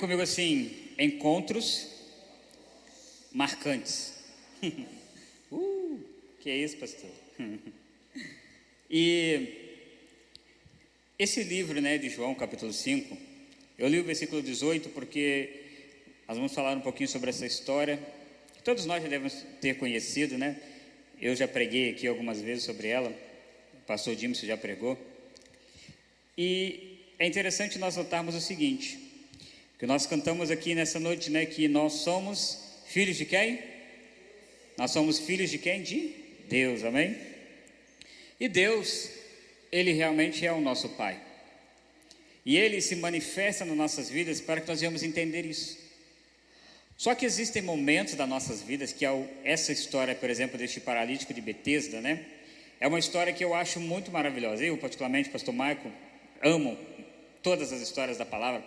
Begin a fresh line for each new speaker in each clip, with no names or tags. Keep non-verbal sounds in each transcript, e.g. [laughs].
comigo assim: encontros marcantes. [laughs] uh, que é isso, pastor? [laughs] e esse livro né, de João, capítulo 5, eu li o versículo 18 porque nós vamos falar um pouquinho sobre essa história, que todos nós já devemos ter conhecido, né? Eu já preguei aqui algumas vezes sobre ela, o pastor Dimson já pregou. E é interessante nós notarmos o seguinte, que nós cantamos aqui nessa noite, né, que nós somos filhos de quem? Nós somos filhos de quem? De Deus, amém? E Deus, Ele realmente é o nosso Pai. E Ele se manifesta nas nossas vidas para que nós venhamos entender isso. Só que existem momentos das nossas vidas que é essa história, por exemplo, deste paralítico de Betesda, né? É uma história que eu acho muito maravilhosa. Eu, particularmente, pastor Michael, amo todas as histórias da palavra,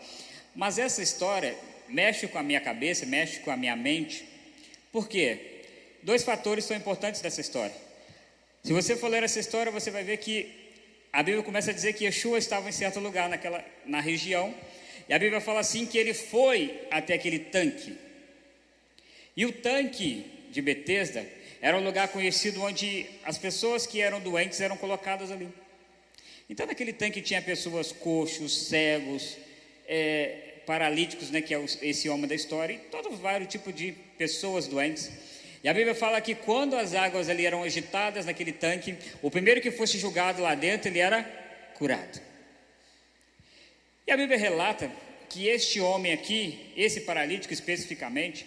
mas essa história mexe com a minha cabeça, mexe com a minha mente. Por quê? Dois fatores são importantes dessa história. Se você for ler essa história, você vai ver que a Bíblia começa a dizer que Yeshua estava em certo lugar naquela, na região, e a Bíblia fala assim que ele foi até aquele tanque. E o tanque de Betesda era um lugar conhecido onde as pessoas que eram doentes eram colocadas ali. Então, naquele tanque tinha pessoas coxos, cegos, é, paralíticos, né, que é esse homem da história, e todos vários tipos de pessoas doentes. E a Bíblia fala que quando as águas ali eram agitadas naquele tanque, o primeiro que fosse julgado lá dentro, ele era curado. E a Bíblia relata que este homem aqui, esse paralítico especificamente,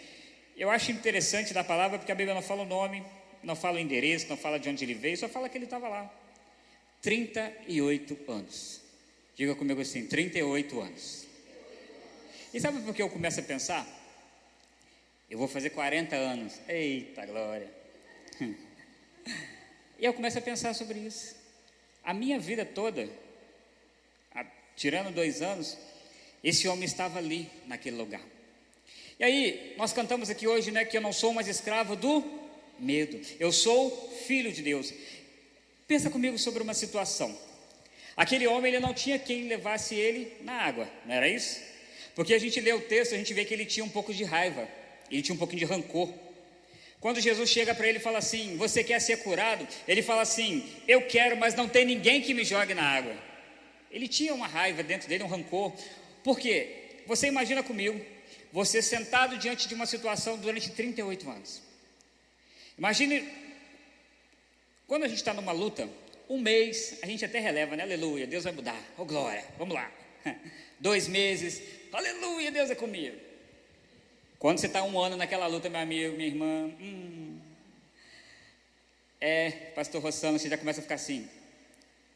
eu acho interessante da palavra porque a Bíblia não fala o nome, não fala o endereço, não fala de onde ele veio, só fala que ele estava lá. 38 anos. Diga comigo assim: 38 anos. E sabe por que eu começo a pensar? Eu vou fazer 40 anos. Eita glória! [laughs] E eu começo a pensar sobre isso. A minha vida toda, tirando dois anos, esse homem estava ali, naquele lugar. E aí, nós cantamos aqui hoje, né, que eu não sou mais escravo do medo, eu sou filho de Deus. Pensa comigo sobre uma situação. Aquele homem, ele não tinha quem levasse ele na água, não era isso? Porque a gente lê o texto, a gente vê que ele tinha um pouco de raiva, ele tinha um pouquinho de rancor. Quando Jesus chega para ele e fala assim: Você quer ser curado? Ele fala assim: Eu quero, mas não tem ninguém que me jogue na água. Ele tinha uma raiva dentro dele, um rancor. Por quê? Você imagina comigo, você sentado diante de uma situação durante 38 anos. Imagine quando a gente está numa luta, um mês, a gente até releva, né? Aleluia, Deus vai mudar. Oh glória, vamos lá. [laughs] Dois meses, aleluia, Deus é comigo. Quando você está um ano naquela luta, meu amigo, minha irmã, hum, é, pastor Rossano, você já começa a ficar assim: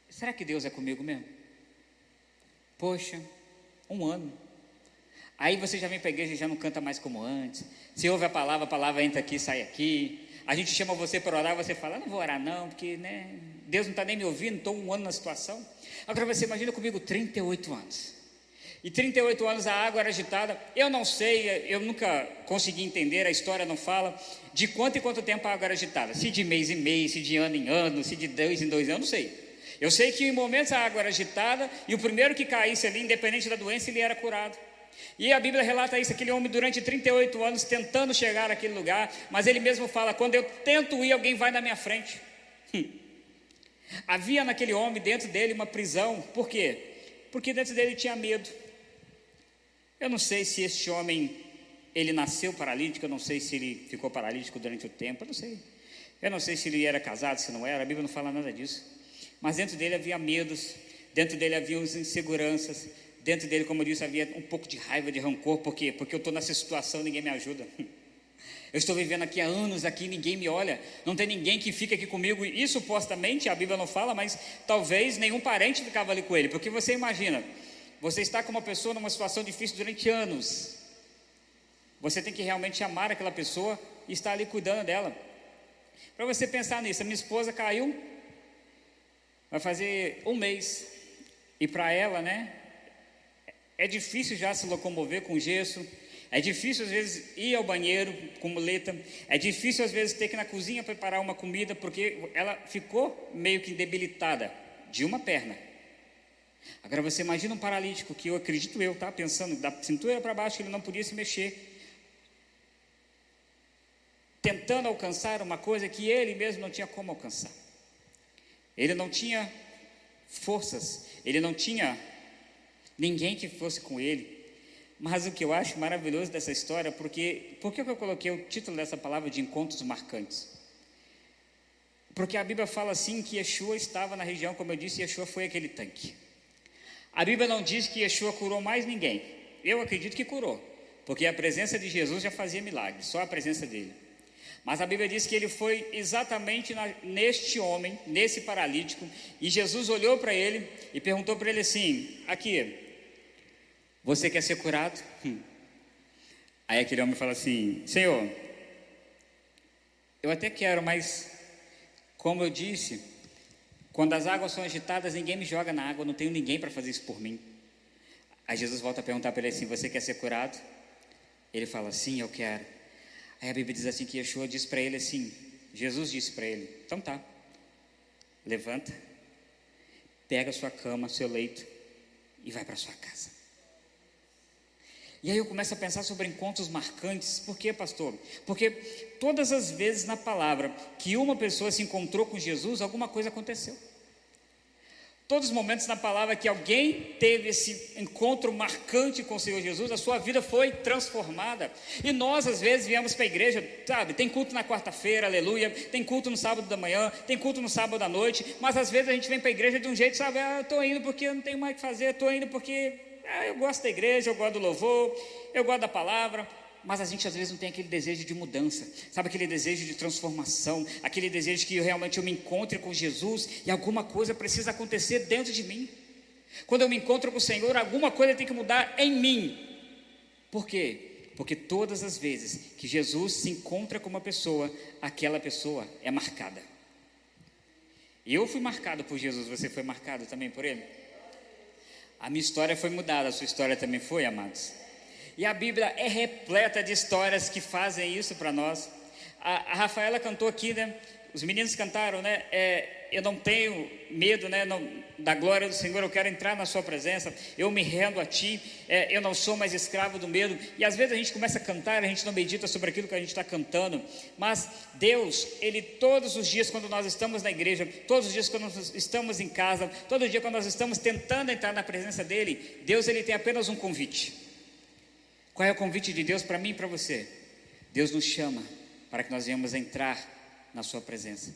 será que Deus é comigo mesmo? Poxa, um ano. Aí você já vem para a igreja e já não canta mais como antes. Você ouve a palavra, a palavra entra aqui, sai aqui. A gente chama você para orar, você fala, não vou orar não, porque né, Deus não está nem me ouvindo, estou um ano na situação. Agora você imagina comigo 38 anos. E 38 anos a água era agitada. Eu não sei, eu nunca consegui entender, a história não fala de quanto e quanto tempo a água era agitada. Se de mês em mês, se de ano em ano, se de dois em dois anos, não sei. Eu sei que em momentos a água era agitada e o primeiro que caísse ali, independente da doença, ele era curado. E a Bíblia relata isso, aquele homem durante 38 anos tentando chegar naquele lugar, mas ele mesmo fala: quando eu tento ir, alguém vai na minha frente. Hum. Havia naquele homem dentro dele uma prisão, por quê? Porque dentro dele tinha medo. Eu não sei se este homem, ele nasceu paralítico, eu não sei se ele ficou paralítico durante o tempo, eu não sei. Eu não sei se ele era casado, se não era, a Bíblia não fala nada disso. Mas dentro dele havia medos, dentro dele havia inseguranças, dentro dele, como eu disse, havia um pouco de raiva, de rancor, por quê? Porque eu estou nessa situação, ninguém me ajuda. [laughs] Eu estou vivendo aqui há anos, aqui ninguém me olha, não tem ninguém que fica aqui comigo, e supostamente a Bíblia não fala, mas talvez nenhum parente ficava ali com ele, porque você imagina, você está com uma pessoa numa situação difícil durante anos. Você tem que realmente amar aquela pessoa e estar ali cuidando dela. Para você pensar nisso, a minha esposa caiu, vai fazer um mês, e para ela, né, é difícil já se locomover com gesso, é difícil às vezes ir ao banheiro com muleta, é difícil às vezes ter que ir na cozinha preparar uma comida, porque ela ficou meio que debilitada de uma perna. Agora você imagina um paralítico que eu acredito eu, tá? Pensando da cintura para baixo, ele não podia se mexer. Tentando alcançar uma coisa que ele mesmo não tinha como alcançar. Ele não tinha forças, ele não tinha ninguém que fosse com ele. Mas o que eu acho maravilhoso dessa história, porque por que eu coloquei o título dessa palavra de encontros marcantes? Porque a Bíblia fala assim que Yeshua estava na região, como eu disse, Yeshua foi aquele tanque. A Bíblia não diz que Yeshua curou mais ninguém. Eu acredito que curou, porque a presença de Jesus já fazia milagres, só a presença dele. Mas a Bíblia diz que ele foi exatamente na, neste homem, nesse paralítico, e Jesus olhou para ele e perguntou para ele assim: Aqui, você quer ser curado? Hum. Aí aquele homem fala assim: Senhor, eu até quero, mas como eu disse, quando as águas são agitadas, ninguém me joga na água, não tenho ninguém para fazer isso por mim. Aí Jesus volta a perguntar para ele assim: Você quer ser curado? Ele fala: Sim, eu quero. Aí a Bíblia diz assim que Yeshua diz para ele assim: Jesus disse para ele: Então tá, levanta, pega sua cama, seu leito e vai para sua casa. E aí eu começo a pensar sobre encontros marcantes. Por quê, pastor? Porque todas as vezes na palavra que uma pessoa se encontrou com Jesus, alguma coisa aconteceu. Todos os momentos na palavra que alguém teve esse encontro marcante com o Senhor Jesus, a sua vida foi transformada. E nós, às vezes, viemos para a igreja, sabe? Tem culto na quarta-feira, aleluia. Tem culto no sábado da manhã, tem culto no sábado da noite. Mas às vezes a gente vem para a igreja de um jeito, sabe? Ah, estou indo porque não tenho mais o que fazer, estou indo porque ah, eu gosto da igreja, eu gosto do louvor, eu gosto da palavra, mas a gente às vezes não tem aquele desejo de mudança, sabe aquele desejo de transformação, aquele desejo que eu, realmente eu me encontre com Jesus e alguma coisa precisa acontecer dentro de mim. Quando eu me encontro com o Senhor, alguma coisa tem que mudar em mim. Por quê? Porque todas as vezes que Jesus se encontra com uma pessoa, aquela pessoa é marcada. Eu fui marcado por Jesus, você foi marcado também por Ele? A minha história foi mudada, a sua história também foi, amados. E a Bíblia é repleta de histórias que fazem isso para nós. A, a, Rafaela cantou aqui, né? Os meninos cantaram, né? É, eu não tenho medo, né? Não, da glória do Senhor, eu quero entrar na Sua presença. Eu me rendo a Ti. É, eu não sou mais escravo do medo. E às vezes a gente começa a cantar, a gente não medita sobre aquilo que a gente está cantando. Mas Deus, Ele todos os dias quando nós estamos na igreja, todos os dias quando nós estamos em casa, todo dia quando nós estamos tentando entrar na presença dele, Deus ele tem apenas um convite. Qual é o convite de Deus para mim e para você? Deus nos chama para que nós venhamos entrar na Sua presença.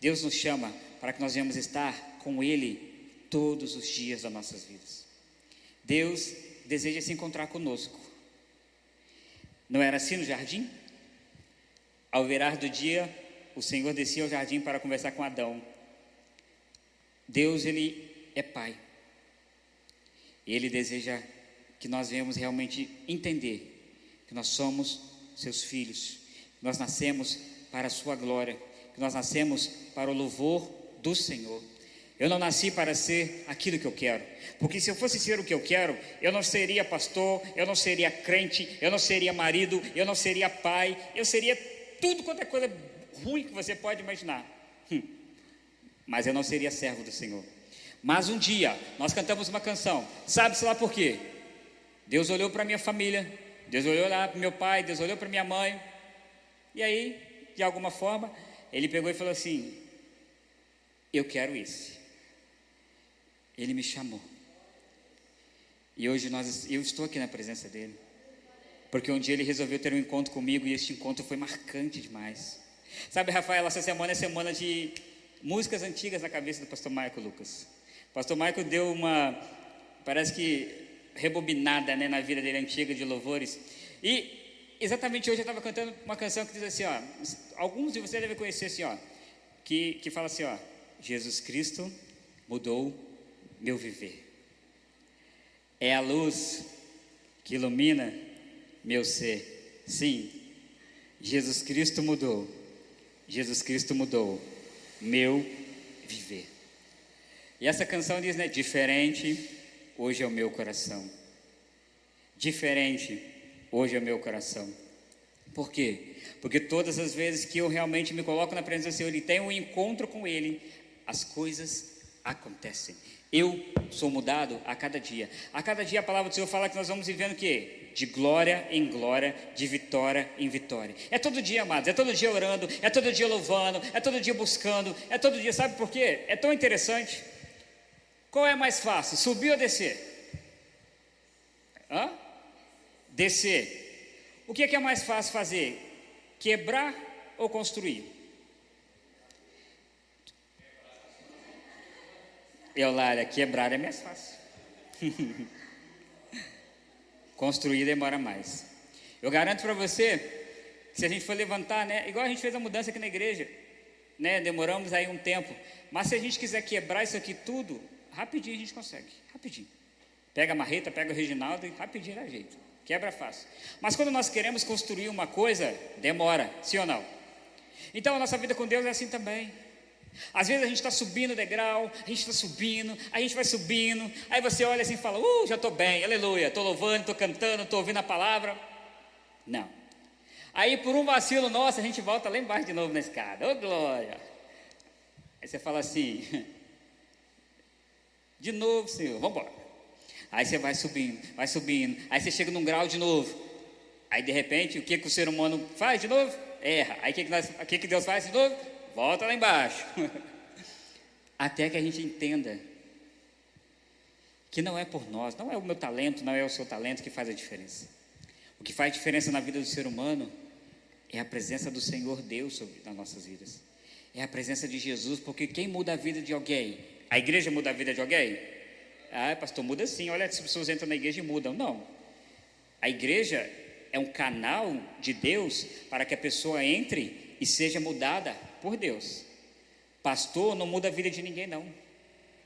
Deus nos chama para que nós venhamos estar com Ele todos os dias das nossas vidas. Deus deseja se encontrar conosco. Não era assim no jardim? Ao virar do dia, o Senhor descia ao jardim para conversar com Adão. Deus, Ele é Pai. E Ele deseja que nós venhamos realmente entender que nós somos seus filhos, nós nascemos para a sua glória, que nós nascemos para o louvor do Senhor. Eu não nasci para ser aquilo que eu quero, porque se eu fosse ser o que eu quero, eu não seria pastor, eu não seria crente, eu não seria marido, eu não seria pai, eu seria tudo quanto é coisa ruim que você pode imaginar. Hum. Mas eu não seria servo do Senhor. Mas um dia nós cantamos uma canção, sabe-se lá por quê? Deus olhou para minha família, Deus olhou lá para meu pai, Deus olhou para minha mãe. E aí, de alguma forma, ele pegou e falou assim: Eu quero esse. Ele me chamou. E hoje nós, eu estou aqui na presença dele. Porque um dia ele resolveu ter um encontro comigo e este encontro foi marcante demais. Sabe, Rafael, essa semana é semana de músicas antigas na cabeça do pastor Michael Lucas. O pastor Michael deu uma. Parece que rebobinada né, na vida dele antiga de louvores. E exatamente hoje eu estava cantando uma canção que diz assim, ó, alguns de vocês devem conhecer assim, ó, que, que fala assim, ó, Jesus Cristo mudou meu viver. É a luz que ilumina meu ser. Sim, Jesus Cristo mudou. Jesus Cristo mudou meu viver. E essa canção diz, né, diferente hoje é o meu coração. Diferente, hoje é meu coração. Por quê? Porque todas as vezes que eu realmente me coloco na presença do Senhor e tenho um encontro com Ele, as coisas acontecem. Eu sou mudado a cada dia. A cada dia a palavra do Senhor fala que nós vamos vivendo o quê? De glória em glória, de vitória em vitória. É todo dia, amados, é todo dia orando, é todo dia louvando, é todo dia buscando, é todo dia, sabe por quê? É tão interessante. Qual é mais fácil, subir ou descer? Hã? Descer. O que é, que é mais fácil fazer? Quebrar ou construir? Eulália, quebrar é mais fácil. [laughs] Construir demora mais. Eu garanto para você, se a gente for levantar, né, igual a gente fez a mudança aqui na igreja, né, demoramos aí um tempo, mas se a gente quiser quebrar isso aqui tudo, rapidinho a gente consegue, rapidinho. Pega a marreta, pega o Reginaldo e rapidinho dá jeito. Quebra fácil. Mas quando nós queremos construir uma coisa, demora, sim ou não? Então a nossa vida com Deus é assim também. Às vezes a gente está subindo o degrau, a gente está subindo, a gente vai subindo, aí você olha assim e fala, uh, já estou bem, aleluia, estou louvando, estou cantando, estou ouvindo a palavra. Não. Aí por um vacilo nosso, a gente volta lá embaixo de novo na escada, ô oh, glória. Aí você fala assim, [laughs] de novo, Senhor, vamos embora. Aí você vai subindo, vai subindo, aí você chega num grau de novo. Aí de repente, o que, que o ser humano faz de novo? Erra. Aí o que, que, nós, o que, que Deus faz de novo? volta lá embaixo. [laughs] Até que a gente entenda que não é por nós, não é o meu talento, não é o seu talento que faz a diferença. O que faz diferença na vida do ser humano é a presença do Senhor Deus sobre, nas nossas vidas. É a presença de Jesus, porque quem muda a vida de alguém? A igreja muda a vida de alguém? Ah, pastor, muda sim. Olha, as pessoas entram na igreja e mudam. Não. A igreja é um canal de Deus para que a pessoa entre e seja mudada por Deus. Pastor não muda a vida de ninguém, não.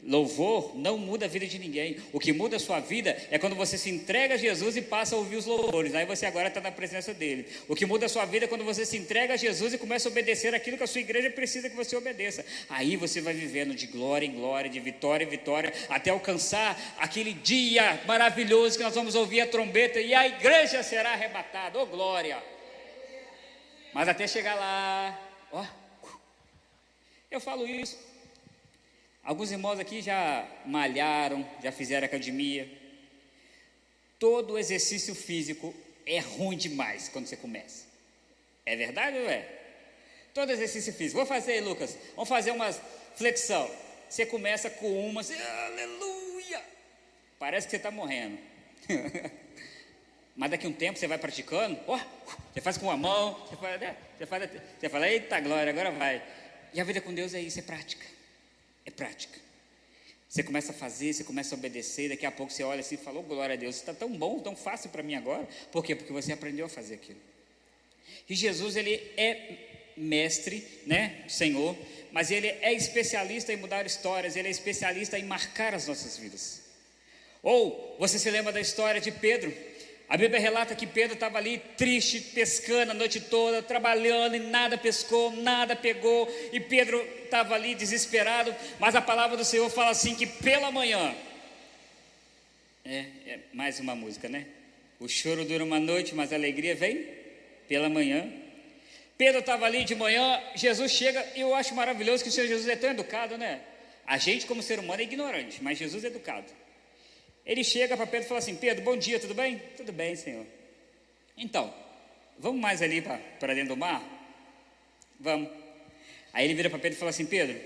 Louvor não muda a vida de ninguém. O que muda a sua vida é quando você se entrega a Jesus e passa a ouvir os louvores. Aí você agora está na presença dele. O que muda a sua vida é quando você se entrega a Jesus e começa a obedecer aquilo que a sua igreja precisa que você obedeça. Aí você vai vivendo de glória em glória, de vitória em vitória, até alcançar aquele dia maravilhoso que nós vamos ouvir a trombeta e a igreja será arrebatada. Oh glória! Mas até chegar lá, ó. Eu falo isso. Alguns irmãos aqui já malharam, já fizeram academia. Todo exercício físico é ruim demais quando você começa. É verdade ou é? Todo exercício físico. Vou fazer aí, Lucas. Vamos fazer umas flexão. Você começa com uma, assim, aleluia. Parece que você está morrendo. [laughs] Mas daqui a um tempo você vai praticando, ó, você faz com uma mão, você faz, né? você faz, você fala, eita glória, agora vai. E a vida com Deus é isso, é prática. É prática. Você começa a fazer, você começa a obedecer, daqui a pouco você olha assim e fala, oh, glória a Deus, está tão bom, tão fácil para mim agora. Por quê? Porque você aprendeu a fazer aquilo. E Jesus, ele é mestre, né, Senhor, mas ele é especialista em mudar histórias, ele é especialista em marcar as nossas vidas. Ou você se lembra da história de Pedro, a Bíblia relata que Pedro estava ali triste, pescando a noite toda, trabalhando e nada pescou, nada pegou, e Pedro estava ali desesperado, mas a palavra do Senhor fala assim: que pela manhã, é, é mais uma música, né? O choro dura uma noite, mas a alegria vem pela manhã. Pedro estava ali de manhã, Jesus chega, e eu acho maravilhoso que o Senhor Jesus é tão educado, né? A gente, como ser humano, é ignorante, mas Jesus é educado. Ele chega para Pedro e fala assim: Pedro, bom dia, tudo bem? Tudo bem, Senhor. Então, vamos mais ali para dentro do mar? Vamos. Aí ele vira para Pedro e fala assim: Pedro,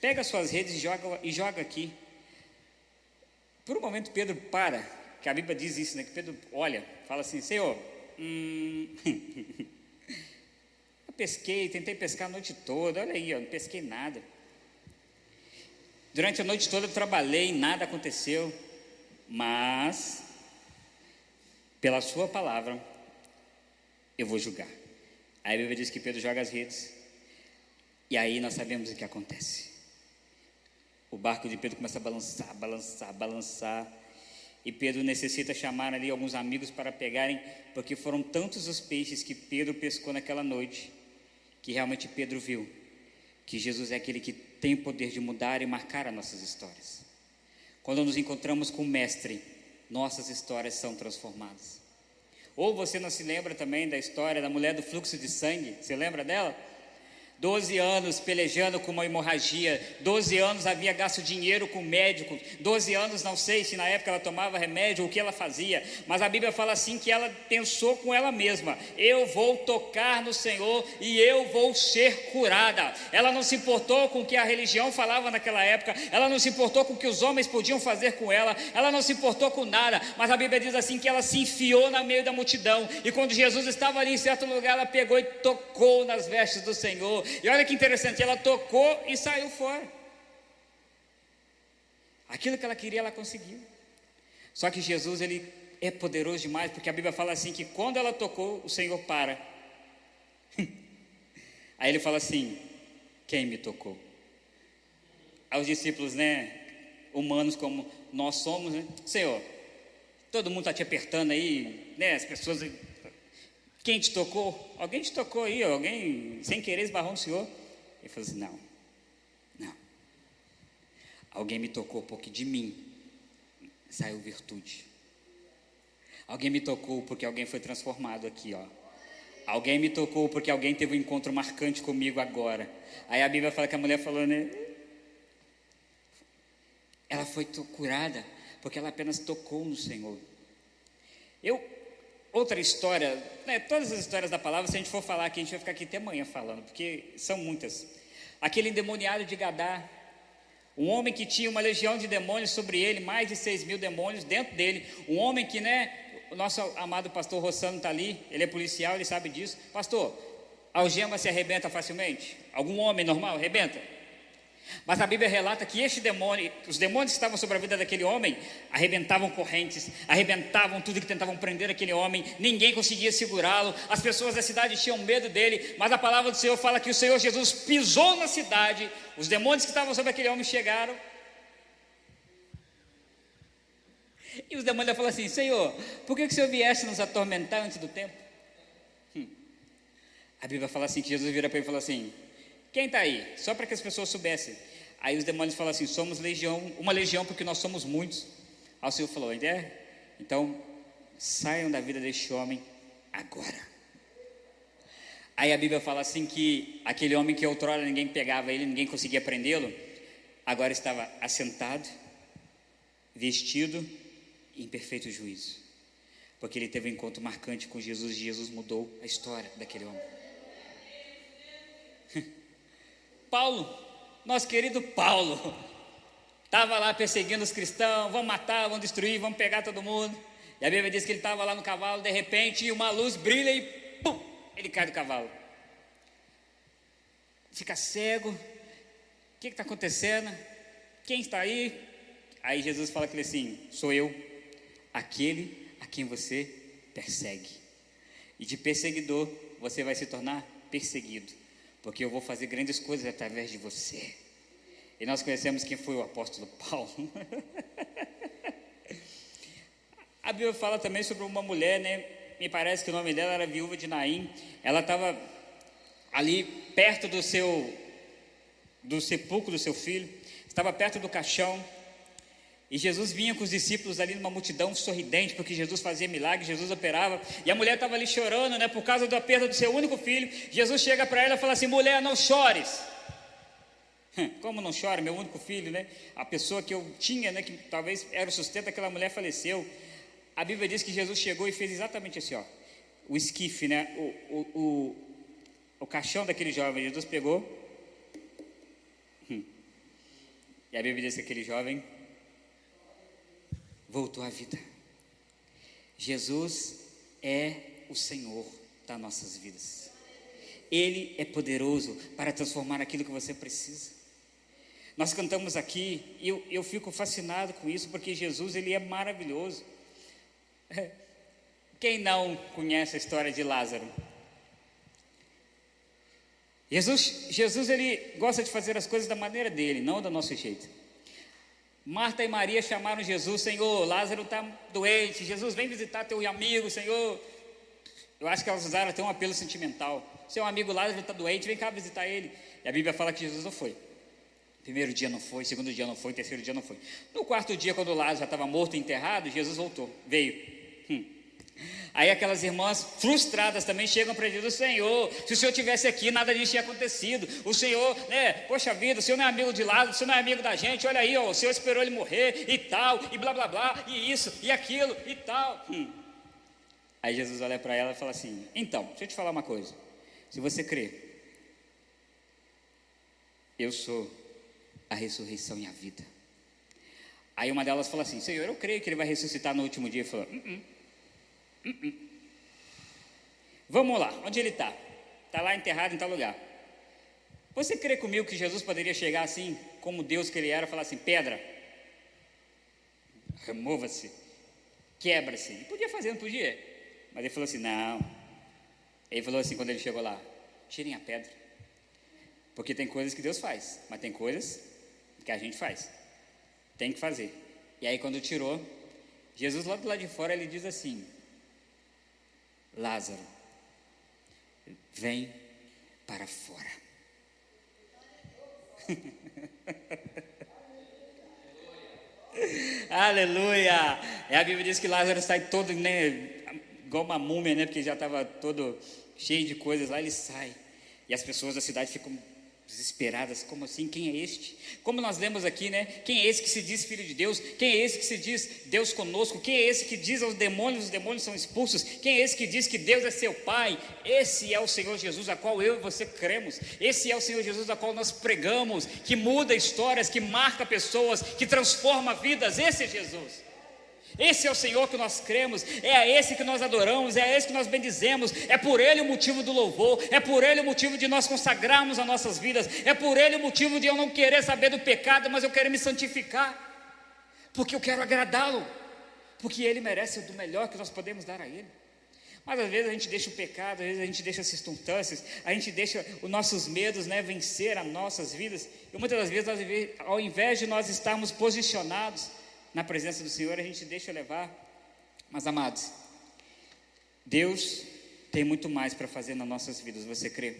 pega as suas redes e joga, e joga aqui. Por um momento, Pedro para, que a Bíblia diz isso, né? Que Pedro olha, fala assim: Senhor, hum, [laughs] eu pesquei, tentei pescar a noite toda, olha aí, ó, não pesquei nada. Durante a noite toda eu trabalhei, nada aconteceu mas pela sua palavra eu vou julgar. Aí a Bíblia diz que Pedro joga as redes, e aí nós sabemos o que acontece. O barco de Pedro começa a balançar, balançar, balançar, e Pedro necessita chamar ali alguns amigos para pegarem, porque foram tantos os peixes que Pedro pescou naquela noite, que realmente Pedro viu que Jesus é aquele que tem poder de mudar e marcar as nossas histórias. Quando nos encontramos com o Mestre, nossas histórias são transformadas. Ou você não se lembra também da história da mulher do fluxo de sangue? Você lembra dela? 12 anos pelejando com uma hemorragia, 12 anos havia gasto dinheiro com médico, 12 anos não sei se na época ela tomava remédio ou o que ela fazia, mas a Bíblia fala assim que ela pensou com ela mesma: eu vou tocar no Senhor e eu vou ser curada. Ela não se importou com o que a religião falava naquela época, ela não se importou com o que os homens podiam fazer com ela, ela não se importou com nada, mas a Bíblia diz assim que ela se enfiou no meio da multidão. E quando Jesus estava ali em certo lugar, ela pegou e tocou nas vestes do Senhor e olha que interessante, ela tocou e saiu fora. Aquilo que ela queria, ela conseguiu. Só que Jesus, ele é poderoso demais, porque a Bíblia fala assim que quando ela tocou, o Senhor para. [laughs] Aí ele fala assim: Quem me tocou? Aos discípulos, né, humanos como nós somos, né? Senhor, todo mundo está te apertando aí, né? As pessoas quem te tocou? Alguém te tocou aí, alguém sem querer esbarrou no Senhor? Ele falou assim: Não, não. Alguém me tocou porque de mim saiu virtude. Alguém me tocou porque alguém foi transformado aqui, ó. Alguém me tocou porque alguém teve um encontro marcante comigo agora. Aí a Bíblia fala que a mulher falou, né? Ela foi curada porque ela apenas tocou no Senhor. Eu outra história, né, todas as histórias da palavra, se a gente for falar aqui, a gente vai ficar aqui até amanhã falando, porque são muitas. Aquele endemoniado de Gadá, um homem que tinha uma legião de demônios sobre ele, mais de seis mil demônios dentro dele, um homem que, né, o nosso amado pastor Rossano está ali, ele é policial, ele sabe disso. Pastor, algema se arrebenta facilmente? Algum homem normal arrebenta? Mas a Bíblia relata que este demônio, os demônios que estavam sobre a vida daquele homem, arrebentavam correntes, arrebentavam tudo que tentavam prender aquele homem, ninguém conseguia segurá-lo, as pessoas da cidade tinham medo dele, mas a palavra do Senhor fala que o Senhor Jesus pisou na cidade, os demônios que estavam sobre aquele homem chegaram. E os demônios falaram assim: Senhor, por que, que o Senhor viesse nos atormentar antes do tempo? Hum. A Bíblia fala assim: que Jesus vira para ele e falou assim: quem está aí? Só para que as pessoas soubessem. Aí os demônios falam assim: somos legião, uma legião porque nós somos muitos. Aí o Senhor falou: é? Então saiam da vida deste homem agora. Aí a Bíblia fala assim que aquele homem que outrora ninguém pegava ele, ninguém conseguia prendê-lo, agora estava assentado, vestido em perfeito juízo. Porque ele teve um encontro marcante com Jesus e Jesus mudou a história daquele homem. [laughs] Paulo, nosso querido Paulo, estava lá perseguindo os cristãos, vão matar, vão destruir, vão pegar todo mundo. E a Bíblia diz que ele estava lá no cavalo, de repente uma luz brilha e pum, ele cai do cavalo. Fica cego. O que está acontecendo? Quem está aí? Aí Jesus fala que ele assim: sou eu, aquele a quem você persegue. E de perseguidor você vai se tornar perseguido porque eu vou fazer grandes coisas através de você. E nós conhecemos quem foi o apóstolo Paulo. [laughs] A Bíblia fala também sobre uma mulher, né? Me parece que o nome dela era viúva de Naim. Ela estava ali perto do seu do sepulcro do seu filho, estava perto do caixão. E Jesus vinha com os discípulos ali numa multidão sorridente, porque Jesus fazia milagres, Jesus operava. E a mulher estava ali chorando, né, por causa da perda do seu único filho. Jesus chega para ela e fala assim: mulher, não chores. Como não chora, meu único filho, né? A pessoa que eu tinha, né, que talvez era o sustento daquela mulher faleceu. A Bíblia diz que Jesus chegou e fez exatamente assim, ó. O esquife, né? O, o, o, o caixão daquele jovem. Jesus pegou. Hum. E a Bíblia diz que aquele jovem voltou à vida. Jesus é o Senhor das nossas vidas. Ele é poderoso para transformar aquilo que você precisa. Nós cantamos aqui e eu, eu fico fascinado com isso porque Jesus ele é maravilhoso. [laughs] Quem não conhece a história de Lázaro? Jesus, Jesus ele gosta de fazer as coisas da maneira dele, não do nosso jeito. Marta e Maria chamaram Jesus, Senhor, Lázaro está doente, Jesus vem visitar teu amigo, Senhor. Eu acho que elas usaram até um apelo sentimental. Seu amigo Lázaro está doente, vem cá visitar ele. E a Bíblia fala que Jesus não foi. Primeiro dia não foi, segundo dia não foi, terceiro dia não foi. No quarto dia, quando Lázaro já estava morto e enterrado, Jesus voltou, veio. Hum. Aí aquelas irmãs frustradas também chegam para Jesus, Senhor, se o Senhor tivesse aqui, nada disso tinha acontecido. O Senhor, né, poxa vida, o Senhor não é amigo de lado, o Senhor não é amigo da gente, olha aí, ó, o Senhor esperou ele morrer e tal, e blá blá blá, e isso, e aquilo, e tal. Hum. Aí Jesus olha para ela e fala assim: Então, deixa eu te falar uma coisa. Se você crê, eu sou a ressurreição e a vida. Aí uma delas fala assim: Senhor, eu creio que ele vai ressuscitar no último dia. Ele falou: uh -uh. Vamos lá, onde ele está? Está lá enterrado em tal lugar. Você crê comigo que Jesus poderia chegar assim, como Deus que ele era, falar assim: pedra, remova-se, quebra-se. Ele podia fazer, não podia? Mas ele falou assim: não. Ele falou assim quando ele chegou lá: tirem a pedra. Porque tem coisas que Deus faz, mas tem coisas que a gente faz. Tem que fazer. E aí quando tirou, Jesus lá do lado de fora ele diz assim: Lázaro, vem para fora. [laughs] Aleluia! É a Bíblia diz que Lázaro sai todo, né, igual uma múmia, né, porque já estava todo cheio de coisas lá, ele sai. E as pessoas da cidade ficam desesperadas, como assim? Quem é este? Como nós lemos aqui, né? Quem é esse que se diz filho de Deus? Quem é esse que se diz Deus conosco? Quem é esse que diz aos demônios, os demônios são expulsos? Quem é esse que diz que Deus é seu Pai? Esse é o Senhor Jesus, a qual eu e você cremos. Esse é o Senhor Jesus, a qual nós pregamos, que muda histórias, que marca pessoas, que transforma vidas. Esse é Jesus. Esse é o Senhor que nós cremos, é a esse que nós adoramos, é a esse que nós bendizemos, é por Ele o motivo do louvor, é por Ele o motivo de nós consagrarmos as nossas vidas, é por Ele o motivo de eu não querer saber do pecado, mas eu quero me santificar, porque eu quero agradá-lo, porque Ele merece do melhor que nós podemos dar a Ele. Mas às vezes a gente deixa o pecado, às vezes a gente deixa as circunstâncias, a gente deixa os nossos medos né, vencer as nossas vidas, e muitas das vezes, ao invés de nós estarmos posicionados, na presença do Senhor, a gente deixa levar. Mas amados, Deus tem muito mais para fazer nas nossas vidas, você crê?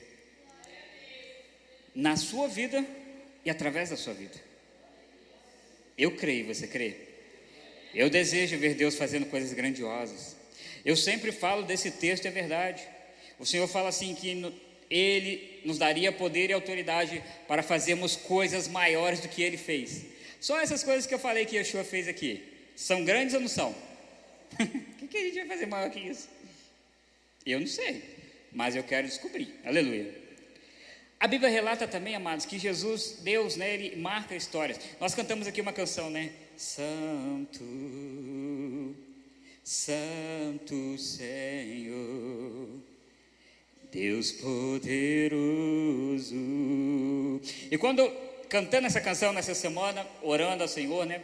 Na sua vida e através da sua vida. Eu creio, você crê? Eu desejo ver Deus fazendo coisas grandiosas. Eu sempre falo desse texto, é verdade. O Senhor fala assim que Ele nos daria poder e autoridade para fazermos coisas maiores do que Ele fez. Só essas coisas que eu falei que Yeshua fez aqui, são grandes ou não são? [laughs] O que, que a gente vai fazer maior que isso? Eu não sei, mas eu quero descobrir. Aleluia. A Bíblia relata também, amados, que Jesus, Deus, né, ele marca histórias. Nós cantamos aqui uma canção, né? Santo, Santo Senhor, Deus poderoso. E quando cantando essa canção nessa semana, orando ao Senhor, né?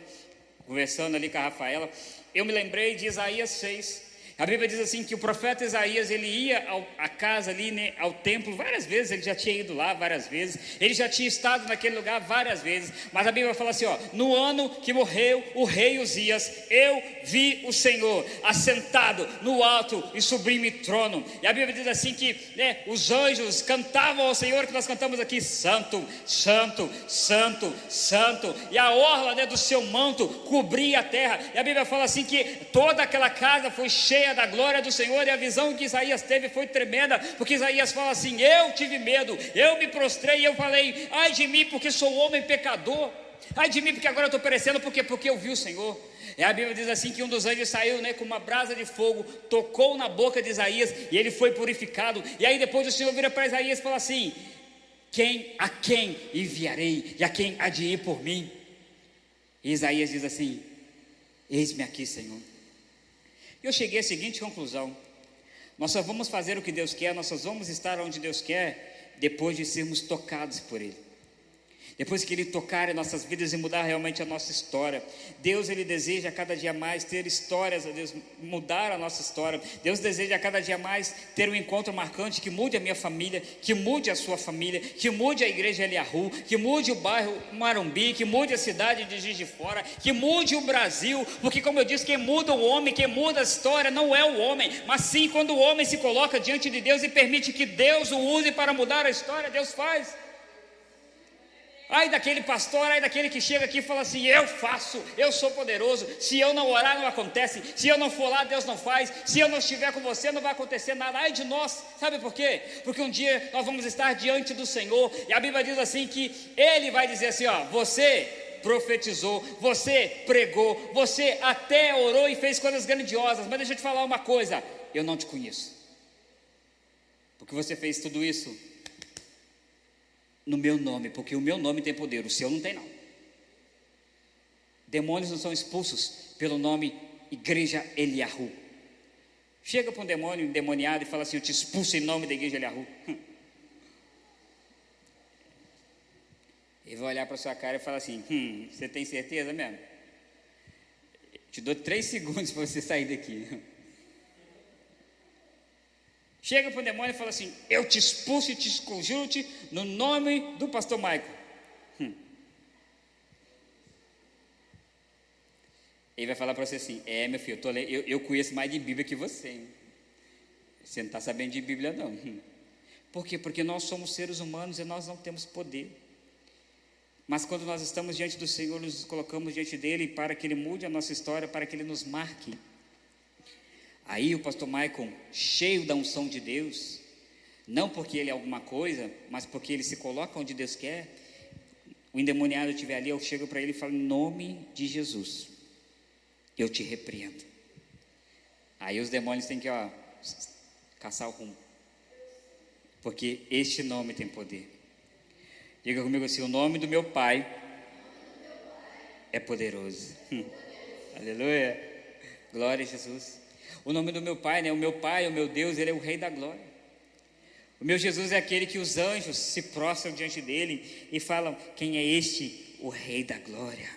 Conversando ali com a Rafaela, eu me lembrei de Isaías 6, a Bíblia diz assim que o profeta Isaías ele ia ao, à casa ali, né, ao templo várias vezes, ele já tinha ido lá várias vezes, ele já tinha estado naquele lugar várias vezes, mas a Bíblia fala assim: ó, no ano que morreu o rei Uzias, eu vi o Senhor assentado no alto e sublime trono. E a Bíblia diz assim que né, os anjos cantavam ao Senhor, que nós cantamos aqui: Santo, Santo, Santo, Santo, e a orla né, do seu manto cobria a terra. E a Bíblia fala assim que toda aquela casa foi cheia cheia da glória do Senhor, e a visão que Isaías teve foi tremenda, porque Isaías fala assim: Eu tive medo, eu me prostrei e eu falei: Ai de mim, porque sou homem pecador, ai de mim, porque agora eu estou perecendo, porque, porque eu vi o Senhor. E a Bíblia diz assim que um dos anjos saiu né, com uma brasa de fogo, tocou na boca de Isaías e ele foi purificado. E aí depois o Senhor vira para Isaías e fala assim: Quem a quem enviarei e a quem há de ir por mim? E Isaías diz assim: Eis-me aqui, Senhor. E eu cheguei à seguinte conclusão: nós só vamos fazer o que Deus quer, nós só vamos estar onde Deus quer depois de sermos tocados por Ele. Depois que Ele tocar em nossas vidas e mudar realmente a nossa história, Deus Ele deseja cada dia mais ter histórias, Deus mudar a nossa história. Deus deseja cada dia mais ter um encontro marcante que mude a minha família, que mude a sua família, que mude a igreja Eliahu, que mude o bairro Marumbi, que mude a cidade de Giz de Fora, que mude o Brasil, porque como eu disse, quem muda o homem, quem muda a história não é o homem, mas sim quando o homem se coloca diante de Deus e permite que Deus o use para mudar a história, Deus faz. Ai daquele pastor, ai daquele que chega aqui e fala assim: Eu faço, eu sou poderoso. Se eu não orar, não acontece. Se eu não for lá, Deus não faz. Se eu não estiver com você, não vai acontecer nada. Ai de nós, sabe por quê? Porque um dia nós vamos estar diante do Senhor e a Bíblia diz assim: que Ele vai dizer assim: Ó, você profetizou, você pregou, você até orou e fez coisas grandiosas. Mas deixa eu te falar uma coisa: eu não te conheço. Porque você fez tudo isso no meu nome, porque o meu nome tem poder, o seu não tem não. Demônios não são expulsos pelo nome Igreja Eliahu. Chega para um demônio endemoniado e fala assim: Eu te expulso em nome da Igreja Eliahu. Ele [laughs] vai olhar para sua cara e falar assim: Hum, você tem certeza mesmo? Te dou três [laughs] segundos para você sair daqui. Chega para o demônio e fala assim: Eu te expulso e te conjuro-te no nome do pastor Maico. Hum. Ele vai falar para você assim: É, meu filho, eu, tô, eu, eu, conheço mais de Bíblia que você. Hein? Você não está sabendo de Bíblia, não. Hum. Por quê? Porque nós somos seres humanos e nós não temos poder. Mas quando nós estamos diante do Senhor, nos colocamos diante dele para que ele mude a nossa história, para que ele nos marque. Aí o pastor Michael, cheio da unção de Deus, não porque ele é alguma coisa, mas porque ele se coloca onde Deus quer. O endemoniado estiver ali, eu chego para ele e falo: Em nome de Jesus, eu te repreendo. Aí os demônios têm que ó, caçar o rumo, porque este nome tem poder. Diga comigo assim: o nome do meu Pai é poderoso. [laughs] Aleluia. Glória a Jesus. O nome do meu Pai, né? O meu Pai, o meu Deus, Ele é o Rei da Glória. O meu Jesus é aquele que os anjos se prostram diante dele e falam: Quem é este? O Rei da Glória.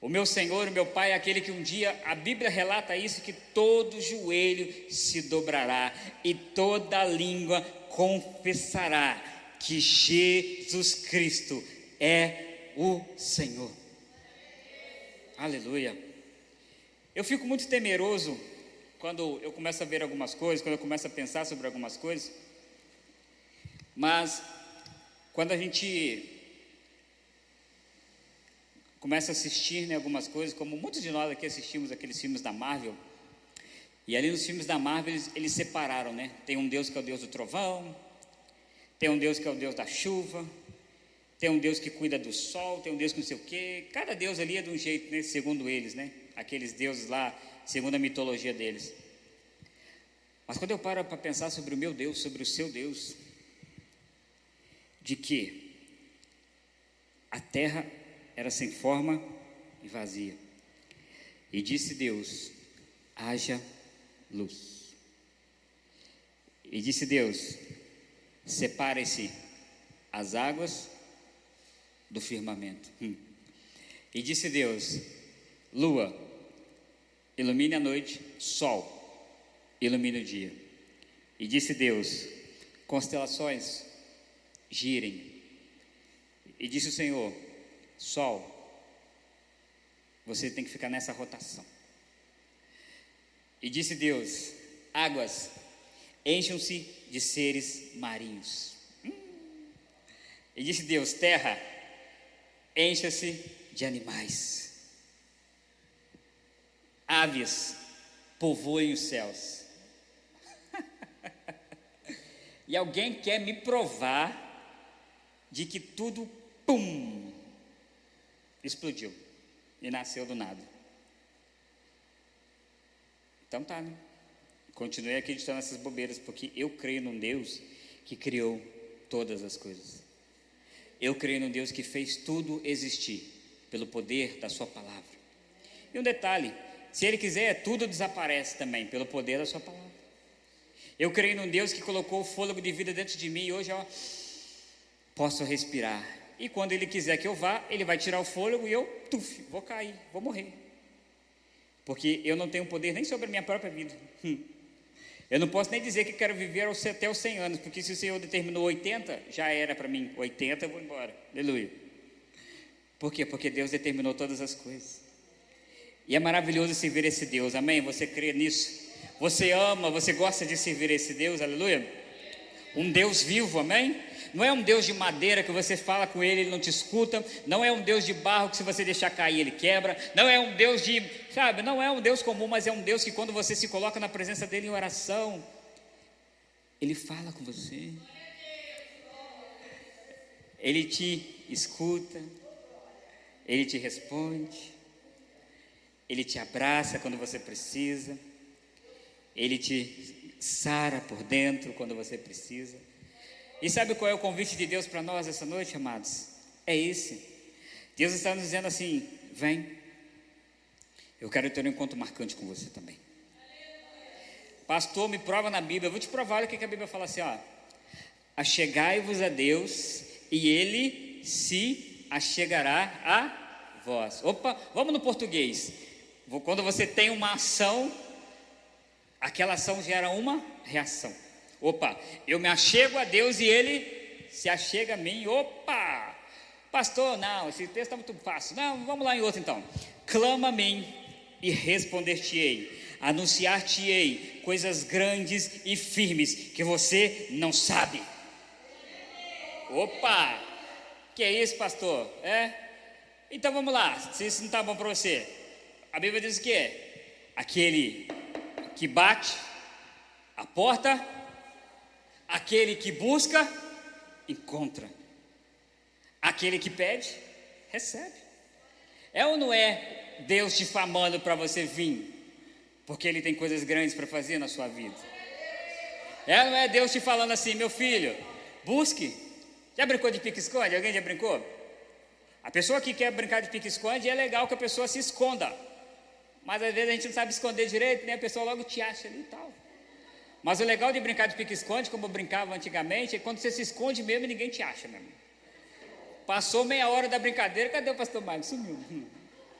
O meu Senhor, o meu Pai, é aquele que um dia, a Bíblia relata isso, que todo joelho se dobrará e toda língua confessará que Jesus Cristo é o Senhor. Aleluia. Eu fico muito temeroso quando eu começo a ver algumas coisas, quando eu começo a pensar sobre algumas coisas. Mas quando a gente começa a assistir né, algumas coisas, como muitos de nós aqui assistimos aqueles filmes da Marvel, e ali nos filmes da Marvel eles, eles separaram, né? Tem um Deus que é o Deus do trovão, tem um Deus que é o Deus da chuva, tem um Deus que cuida do sol, tem um Deus que não sei o quê. Cada Deus ali é de um jeito, né? Segundo eles, né? Aqueles deuses lá, segundo a mitologia deles. Mas quando eu paro para pensar sobre o meu Deus, sobre o seu Deus, de que a terra era sem forma e vazia, e disse Deus: haja luz. E disse Deus: separe-se as águas do firmamento. Hum. E disse Deus: lua, ilumine a noite, sol, ilumine o dia. E disse Deus: constelações, girem. E disse o Senhor: sol, você tem que ficar nessa rotação. E disse Deus: águas, encham-se de seres marinhos. Hum. E disse Deus: terra, encha-se de animais aves povoem os céus. [laughs] e alguém quer me provar de que tudo, pum, explodiu e nasceu do nada. Então tá, né? Continue acreditando nessas bobeiras, porque eu creio num Deus que criou todas as coisas. Eu creio num Deus que fez tudo existir pelo poder da Sua palavra. E um detalhe: se Ele quiser, tudo desaparece também, pelo poder da Sua palavra. Eu creio num Deus que colocou o fôlego de vida dentro de mim e hoje eu posso respirar. E quando Ele quiser que eu vá, Ele vai tirar o fôlego e eu, tuf, vou cair, vou morrer. Porque eu não tenho poder nem sobre a minha própria vida. Hum. Eu não posso nem dizer que quero viver até os 100 anos, porque se o Senhor determinou 80, já era para mim. 80 eu vou embora. Aleluia. Por quê? Porque Deus determinou todas as coisas. E é maravilhoso servir esse Deus, amém? Você crê nisso? Você ama, você gosta de servir esse Deus, aleluia? Um Deus vivo, amém? Não é um Deus de madeira que você fala com ele, ele não te escuta. Não é um Deus de barro que se você deixar cair, ele quebra. Não é um Deus de, sabe, não é um Deus comum, mas é um Deus que quando você se coloca na presença dele em oração, ele fala com você. Ele te escuta, ele te responde, ele te abraça quando você precisa, ele te sara por dentro quando você precisa. E sabe qual é o convite de Deus para nós essa noite, amados? É esse. Deus está nos dizendo assim: vem, eu quero ter um encontro marcante com você também. Pastor, me prova na Bíblia. Eu vou te provar o que a Bíblia fala assim: ó. Achegai-vos a Deus e Ele se achegará a vós. Opa, vamos no português. Quando você tem uma ação, aquela ação gera uma reação. Opa, eu me achego a Deus e Ele se achega a mim. Opa, pastor, não, esse texto está muito fácil. Não, vamos lá em outro então. Clama a mim e responder-te-ei. Anunciar-te-ei coisas grandes e firmes que você não sabe. Opa, que é isso, pastor? É? Então vamos lá, se isso não está bom para você. A Bíblia diz que? Aquele que bate, a porta Aquele que busca, encontra. Aquele que pede, recebe. É ou não é Deus te famando para você vir? Porque Ele tem coisas grandes para fazer na sua vida. É ou não é Deus te falando assim, meu filho, busque. Já brincou de pique-esconde? Alguém já brincou? A pessoa que quer brincar de pique-esconde é legal que a pessoa se esconda. Mas às vezes a gente não sabe esconder direito, né? A pessoa logo te acha ali e tal. Mas o legal de brincar de pique-esconde, como eu brincava antigamente, é quando você se esconde mesmo e ninguém te acha mesmo. Passou meia hora da brincadeira, cadê o pastor Marcos? Sumiu. [laughs]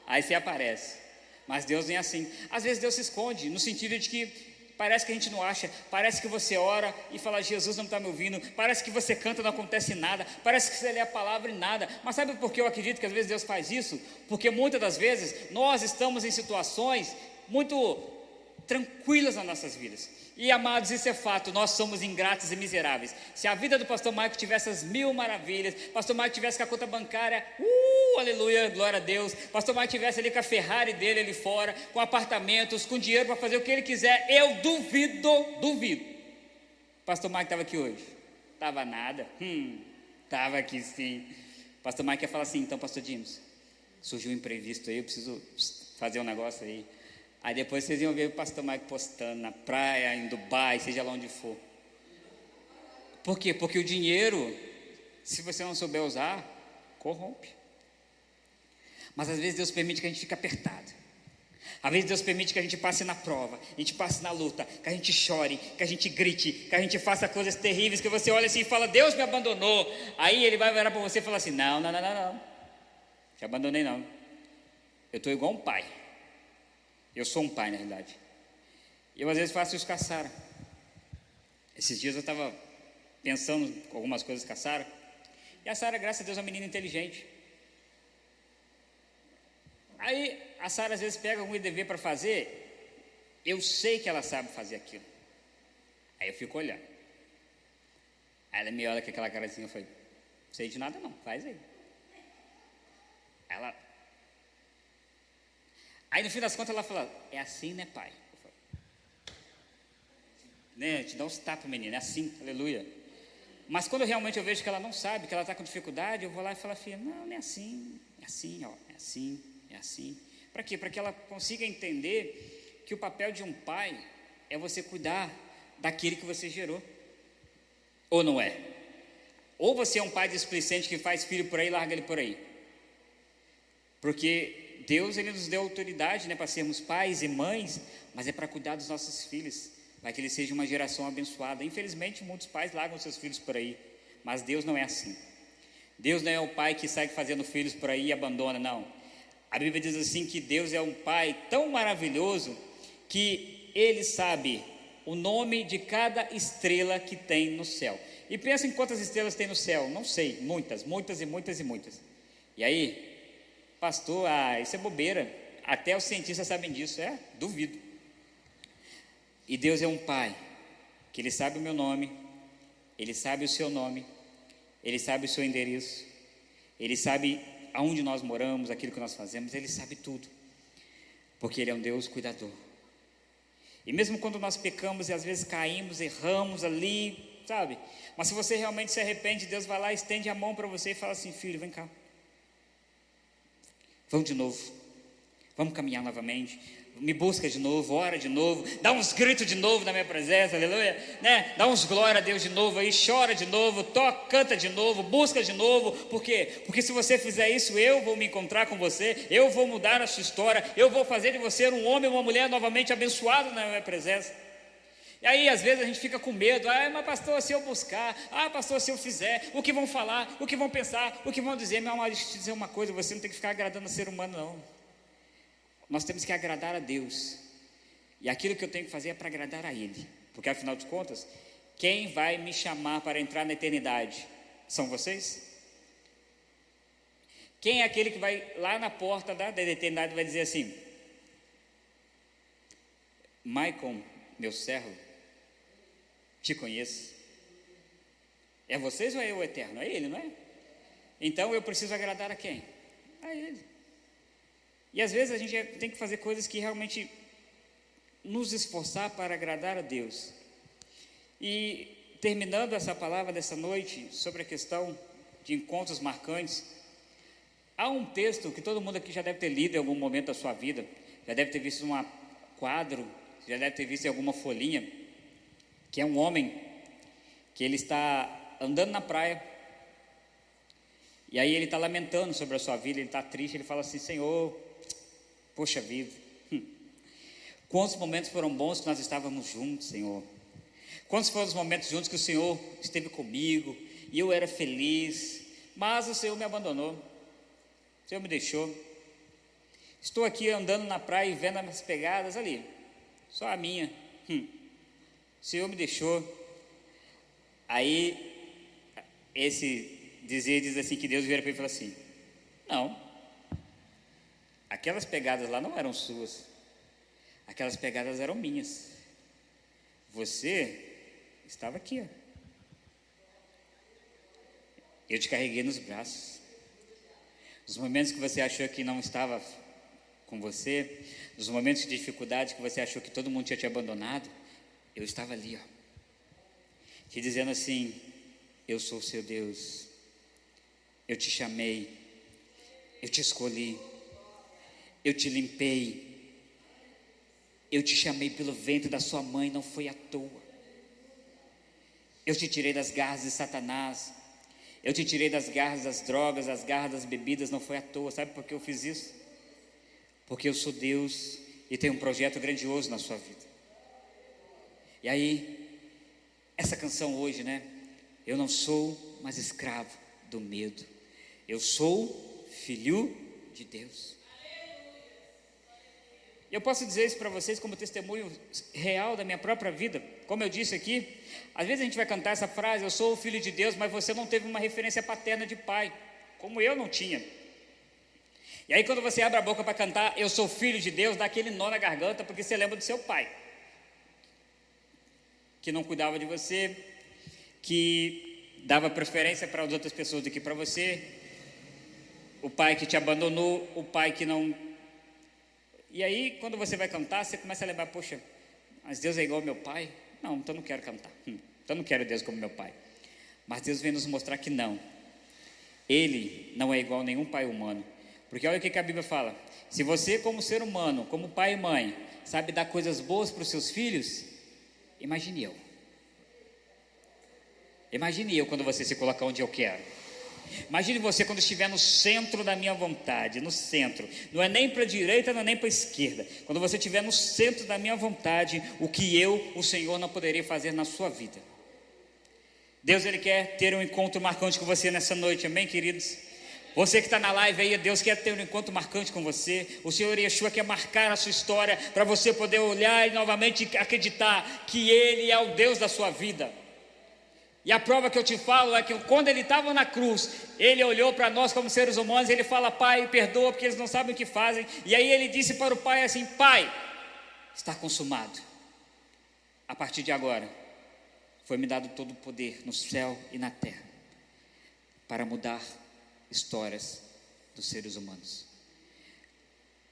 Aí você aparece. Mas Deus nem assim. Às vezes Deus se esconde, no sentido de que parece que a gente não acha, parece que você ora e fala, Jesus não está me ouvindo, parece que você canta e não acontece nada, parece que você lê a palavra e nada. Mas sabe por que eu acredito que às vezes Deus faz isso? Porque muitas das vezes nós estamos em situações muito tranquilas nas nossas vidas. E amados, isso é fato, nós somos ingratos e miseráveis. Se a vida do pastor Maico tivesse as mil maravilhas, pastor Maico tivesse com a conta bancária, uh, aleluia, glória a Deus, pastor Maico tivesse ali com a Ferrari dele ali fora, com apartamentos, com dinheiro para fazer o que ele quiser, eu duvido, duvido. Pastor Maico estava aqui hoje? Estava nada? Hum, estava aqui sim. Pastor Maico quer falar assim, então, pastor James, surgiu um imprevisto aí, eu preciso fazer um negócio aí. Aí depois vocês iam ver o pastor Mike postando na praia, em Dubai, seja lá onde for. Por quê? Porque o dinheiro, se você não souber usar, corrompe. Mas às vezes Deus permite que a gente fique apertado. Às vezes Deus permite que a gente passe na prova, a gente passe na luta, que a gente chore, que a gente grite, que a gente faça coisas terríveis, que você olha assim e fala, Deus me abandonou. Aí ele vai virar para você e falar assim, não, não, não, não, não. Te abandonei não. Eu estou igual um pai. Eu sou um pai, na realidade. Eu às vezes faço isso com a Sara. Esses dias eu estava pensando com algumas coisas com a Sara. E a Sara, graças a Deus, é uma menina inteligente. Aí a Sara às vezes pega algum IDV para fazer, eu sei que ela sabe fazer aquilo. Aí eu fico olhando. Aí ela me olha com aquela cara assim, eu falei, sei de nada não, faz aí. Ela Aí no fim das contas ela fala, é assim, né, pai? Falo, né, te dá uns tapas, menina, é assim, aleluia. Mas quando realmente eu vejo que ela não sabe, que ela está com dificuldade, eu vou lá e falo, filha, não, não é assim, é assim, ó, é assim, é assim. Para quê? Para que ela consiga entender que o papel de um pai é você cuidar daquele que você gerou. Ou não é? Ou você é um pai displicente que faz filho por aí e larga ele por aí. Porque Deus ele nos deu autoridade né, para sermos pais e mães, mas é para cuidar dos nossos filhos, para que eles sejam uma geração abençoada. Infelizmente, muitos pais largam seus filhos por aí, mas Deus não é assim. Deus não é o pai que sai fazendo filhos por aí e abandona, não. A Bíblia diz assim que Deus é um pai tão maravilhoso que ele sabe o nome de cada estrela que tem no céu. E pensa em quantas estrelas tem no céu? Não sei, muitas, muitas e muitas e muitas. E aí, Pastor, ah, isso é bobeira. Até os cientistas sabem disso. É, duvido. E Deus é um pai, que Ele sabe o meu nome, Ele sabe o seu nome, Ele sabe o seu endereço, Ele sabe aonde nós moramos, aquilo que nós fazemos, Ele sabe tudo, porque Ele é um Deus cuidador. E mesmo quando nós pecamos e às vezes caímos, erramos ali, sabe? Mas se você realmente se arrepende, Deus vai lá, estende a mão para você e fala assim: filho, vem cá. Vamos de novo. Vamos caminhar novamente me busca de novo, ora de novo, dá uns gritos de novo na minha presença, aleluia, né? Dá uns glória a Deus de novo aí, chora de novo, toca, canta de novo, busca de novo, por quê? Porque se você fizer isso, eu vou me encontrar com você, eu vou mudar a sua história, eu vou fazer de você um homem ou uma mulher novamente abençoado na minha presença. E aí, às vezes, a gente fica com medo, ah, mas pastor, se eu buscar, ah, pastor, se eu fizer, o que vão falar, o que vão pensar, o que vão dizer, meu amado, deixa eu te dizer uma coisa, você não tem que ficar agradando a ser humano, não. Nós temos que agradar a Deus. E aquilo que eu tenho que fazer é para agradar a Ele. Porque afinal de contas, quem vai me chamar para entrar na eternidade? São vocês? Quem é aquele que vai lá na porta da, da eternidade vai dizer assim: Michael, meu servo, te conheço. É vocês ou é eu eterno? É ele, não é? Então eu preciso agradar a quem? A ele. E às vezes a gente tem que fazer coisas que realmente nos esforçar para agradar a Deus. E terminando essa palavra dessa noite sobre a questão de encontros marcantes, há um texto que todo mundo aqui já deve ter lido em algum momento da sua vida, já deve ter visto um quadro, já deve ter visto em alguma folhinha, que é um homem que ele está andando na praia e aí ele está lamentando sobre a sua vida, ele está triste, ele fala assim, Senhor, Poxa vida, hum. quantos momentos foram bons que nós estávamos juntos, Senhor. Quantos foram os momentos juntos que o Senhor esteve comigo e eu era feliz, mas o Senhor me abandonou, o Senhor me deixou. Estou aqui andando na praia e vendo as pegadas ali, só a minha. Hum. O Senhor me deixou. Aí, esse dizer diz assim: que Deus vira para ele e fala assim: Não, Aquelas pegadas lá não eram suas. Aquelas pegadas eram minhas. Você estava aqui, ó. Eu te carreguei nos braços. Nos momentos que você achou que não estava com você, nos momentos de dificuldade que você achou que todo mundo tinha te abandonado, eu estava ali, ó. Te dizendo assim: Eu sou seu Deus. Eu te chamei. Eu te escolhi eu te limpei, eu te chamei pelo ventre da sua mãe, não foi à toa. Eu te tirei das garras de Satanás, eu te tirei das garras das drogas, das garras das bebidas, não foi à toa. Sabe por que eu fiz isso? Porque eu sou Deus e tenho um projeto grandioso na sua vida. E aí, essa canção hoje, né? Eu não sou mais escravo do medo, eu sou filho de Deus. E eu posso dizer isso para vocês como testemunho real da minha própria vida. Como eu disse aqui, às vezes a gente vai cantar essa frase: Eu sou o filho de Deus, mas você não teve uma referência paterna de pai, como eu não tinha. E aí, quando você abre a boca para cantar, Eu sou filho de Deus, dá aquele nó na garganta, porque você lembra do seu pai, que não cuidava de você, que dava preferência para as outras pessoas do que para você, o pai que te abandonou, o pai que não e aí, quando você vai cantar, você começa a lembrar, poxa, mas Deus é igual ao meu pai? Não, então não quero cantar. Hum, então não quero Deus como meu pai. Mas Deus vem nos mostrar que não. Ele não é igual a nenhum pai humano. Porque olha o que a Bíblia fala. Se você, como ser humano, como pai e mãe, sabe dar coisas boas para os seus filhos, imagine eu. Imagine eu quando você se colocar onde eu quero. Imagine você quando estiver no centro da minha vontade, no centro. Não é nem para a direita, não é nem para a esquerda. Quando você estiver no centro da minha vontade, o que eu, o Senhor, não poderia fazer na sua vida. Deus, Ele quer ter um encontro marcante com você nessa noite, amém, queridos? Você que está na live aí, Deus quer ter um encontro marcante com você. O Senhor Yeshua quer marcar a sua história para você poder olhar e novamente acreditar que Ele é o Deus da sua vida. E a prova que eu te falo é que quando ele estava na cruz, ele olhou para nós como seres humanos, e ele fala: Pai, perdoa, porque eles não sabem o que fazem. E aí ele disse para o Pai assim: Pai, está consumado. A partir de agora, foi-me dado todo o poder no céu e na terra para mudar histórias dos seres humanos.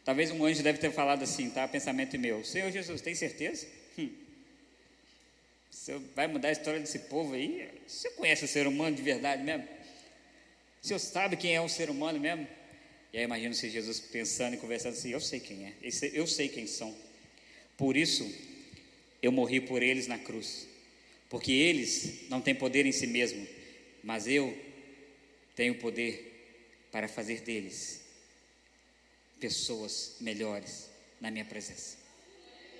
Talvez um anjo deve ter falado assim, tá? Pensamento meu. Senhor Jesus, tem certeza? Hum. Vai mudar a história desse povo aí? Você conhece o ser humano de verdade mesmo? O senhor sabe quem é o ser humano mesmo? E aí imagino se Jesus pensando e conversando assim, eu sei quem é, eu sei quem são. Por isso, eu morri por eles na cruz. Porque eles não têm poder em si mesmo, mas eu tenho poder para fazer deles pessoas melhores na minha presença.